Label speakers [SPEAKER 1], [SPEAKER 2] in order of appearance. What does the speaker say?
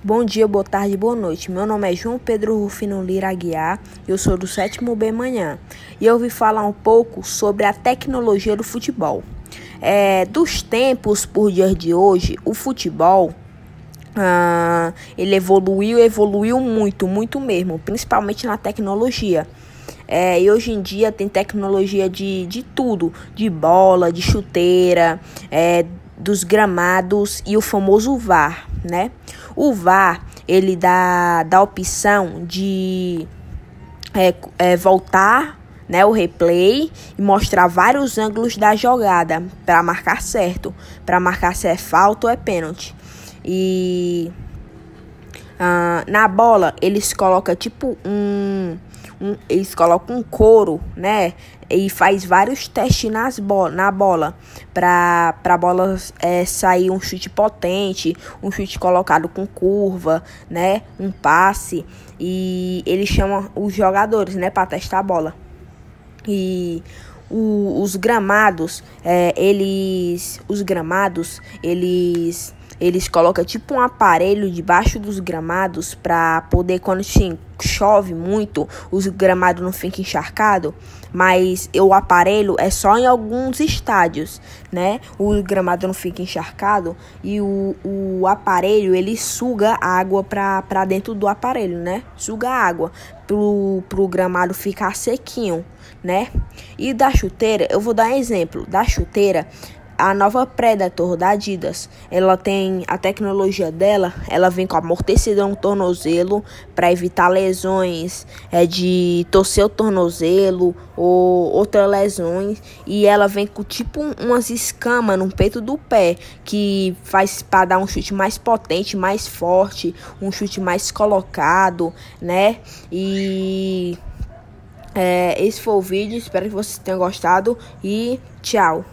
[SPEAKER 1] Bom dia, boa tarde, boa noite. Meu nome é João Pedro Rufino Lira Aguiar, eu sou do sétimo B Manhã e eu vim falar um pouco sobre a tecnologia do futebol. É, dos tempos por dias de hoje, o futebol ah, ele evoluiu, evoluiu muito, muito mesmo, principalmente na tecnologia. É, e hoje em dia tem tecnologia de, de tudo, de bola, de chuteira, é, dos gramados e o famoso VAR, né? O VAR, ele dá, dá opção de é, é, voltar né, o replay e mostrar vários ângulos da jogada para marcar certo, para marcar se é falta ou é pênalti. E uh, na bola eles colocam tipo um um, eles colocam um couro, né? E faz vários testes nas bo na bola para a bola é, sair um chute potente, um chute colocado com curva, né? Um passe e eles chamam os jogadores, né, para testar a bola. E o, os gramados, é, eles, os gramados, eles eles colocam tipo um aparelho debaixo dos gramados para poder quando chove muito, os gramados não fiquem encharcado, mas o aparelho é só em alguns estádios, né? O gramado não fica encharcado e o, o aparelho ele suga água para dentro do aparelho, né? Suga água pro, pro gramado ficar sequinho, né? E da chuteira, eu vou dar um exemplo. Da chuteira, a nova Predator da Adidas, ela tem a tecnologia dela, ela vem com amortecedor no tornozelo para evitar lesões é, de torcer o tornozelo ou outras lesões e ela vem com tipo umas escamas no peito do pé que faz para dar um chute mais potente, mais forte, um chute mais colocado, né? E é, esse foi o vídeo, espero que vocês tenham gostado e tchau.